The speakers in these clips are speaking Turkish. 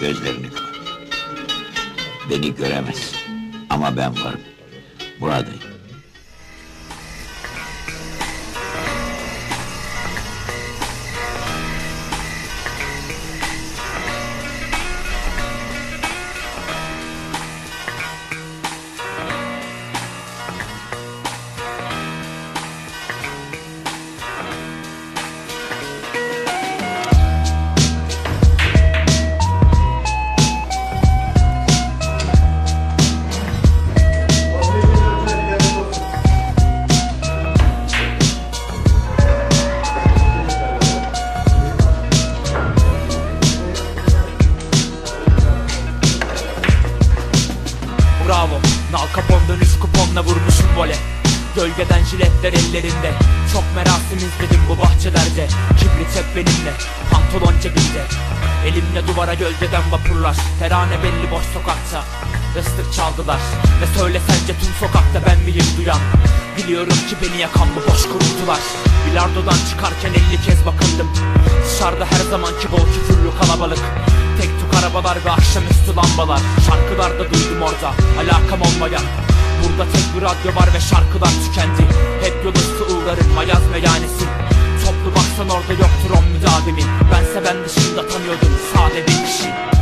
gözlerini kapat. Beni göremez. Ama ben varım. Buradayım. Bravo. Nal Capone dönüş kuponla vurmuşum vole. Gölgeden jiletler ellerinde. Çok merasim izledim bu bahçelerde. Kibrit hep benimle. Pantolon cebimde. Elimle duvara gölgeden vapurlar. Terane belli boş sokakta. Islık çaldılar. Ve söyle sence tüm sokakta ben miyim duyan? Biliyorum ki beni yakan bu boş kuruntular. Bilardodan çıkarken elli kez bakındım. Dışarıda her zamanki bol küfürlü kalabalık Tek tük arabalar ve akşamüstü lambalar. Şarkılarda duydum orada alakam olmayan. Burada tek bir radyo var ve şarkılar tükendi. Hep yol üstü uğrarım Mayaz meyhanesi Toplu baksan orada yoktur on müdavimin Bense ben dışında tanıyordum sade bir kişi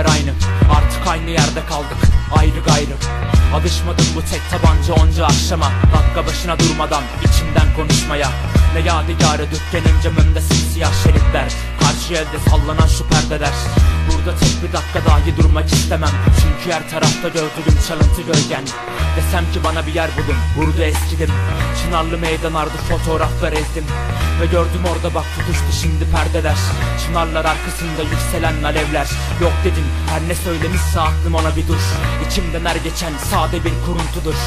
kadehler aynı. Artık aynı yerde kaldık, ayrı gayrı. Alışmadım bu tek tabanca onca akşama. Dakika başına durmadan içimden konuşmaya. Ne yadigarı dükkanın camında simsiyah şeritler Karşı elde sallanan şu perdeler. Burada tek bir dakika dahi durmak istemem. Çünkü her tarafta gördüğüm çalıntı gölgen. Desem ki bana bir yer bulun, burada eskidim. Çınarlı meydan ardı fotoğraflar ezdim. Ve gördüm orada bak tutuştu şimdi perdeler. Çınarlar arkasında yükselen alevler. Yok dedim her ne söylemişse aklım ona bir dur. İçimden her geçen sade bir kuruntudur.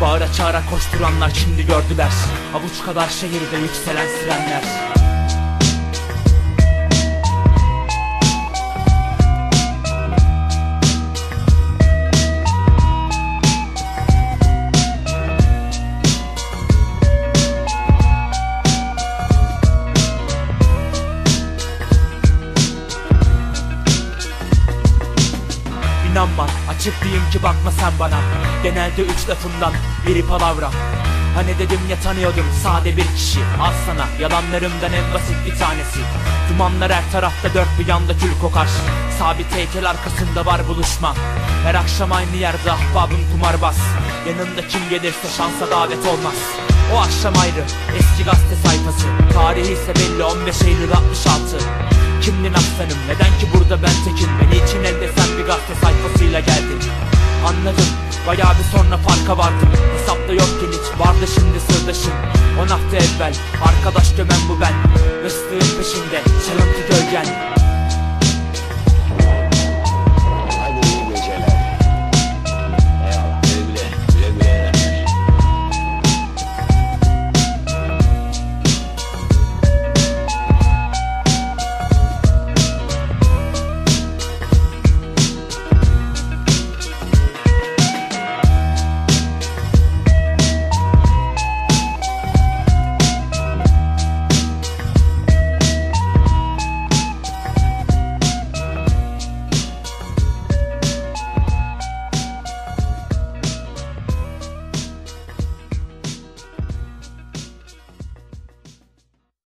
Bağıra çağıra koşturanlar şimdi gördüler. Avuç kadar şehirde yükselen sirenler İnanma açık diyeyim ki bakma sen bana. Genelde üç lafımdan biri palavra. Hani dedim ya tanıyordum sade bir kişi. Al sana yalanlarımdan en basit bir tanesi. Dumanlar her tarafta dört bir yanda kül kokar. Sabit heykel arkasında var buluşma. Her akşam aynı yerde ahbabım kumarbaz. Yanında kim gelirse şansa davet olmaz. O akşam ayrı eski gazete sayfası. Tarihi ise belli 15 Eylül 66 Kimdin aslanım neden ki burada ben tekim bayağı bir sonra farka vardım. Hesapta yokken hiç vardı şimdi sırdaşım. On hafta evvel arkadaş gömen bu ben. Rıstığın peşinde çalıntı gölgen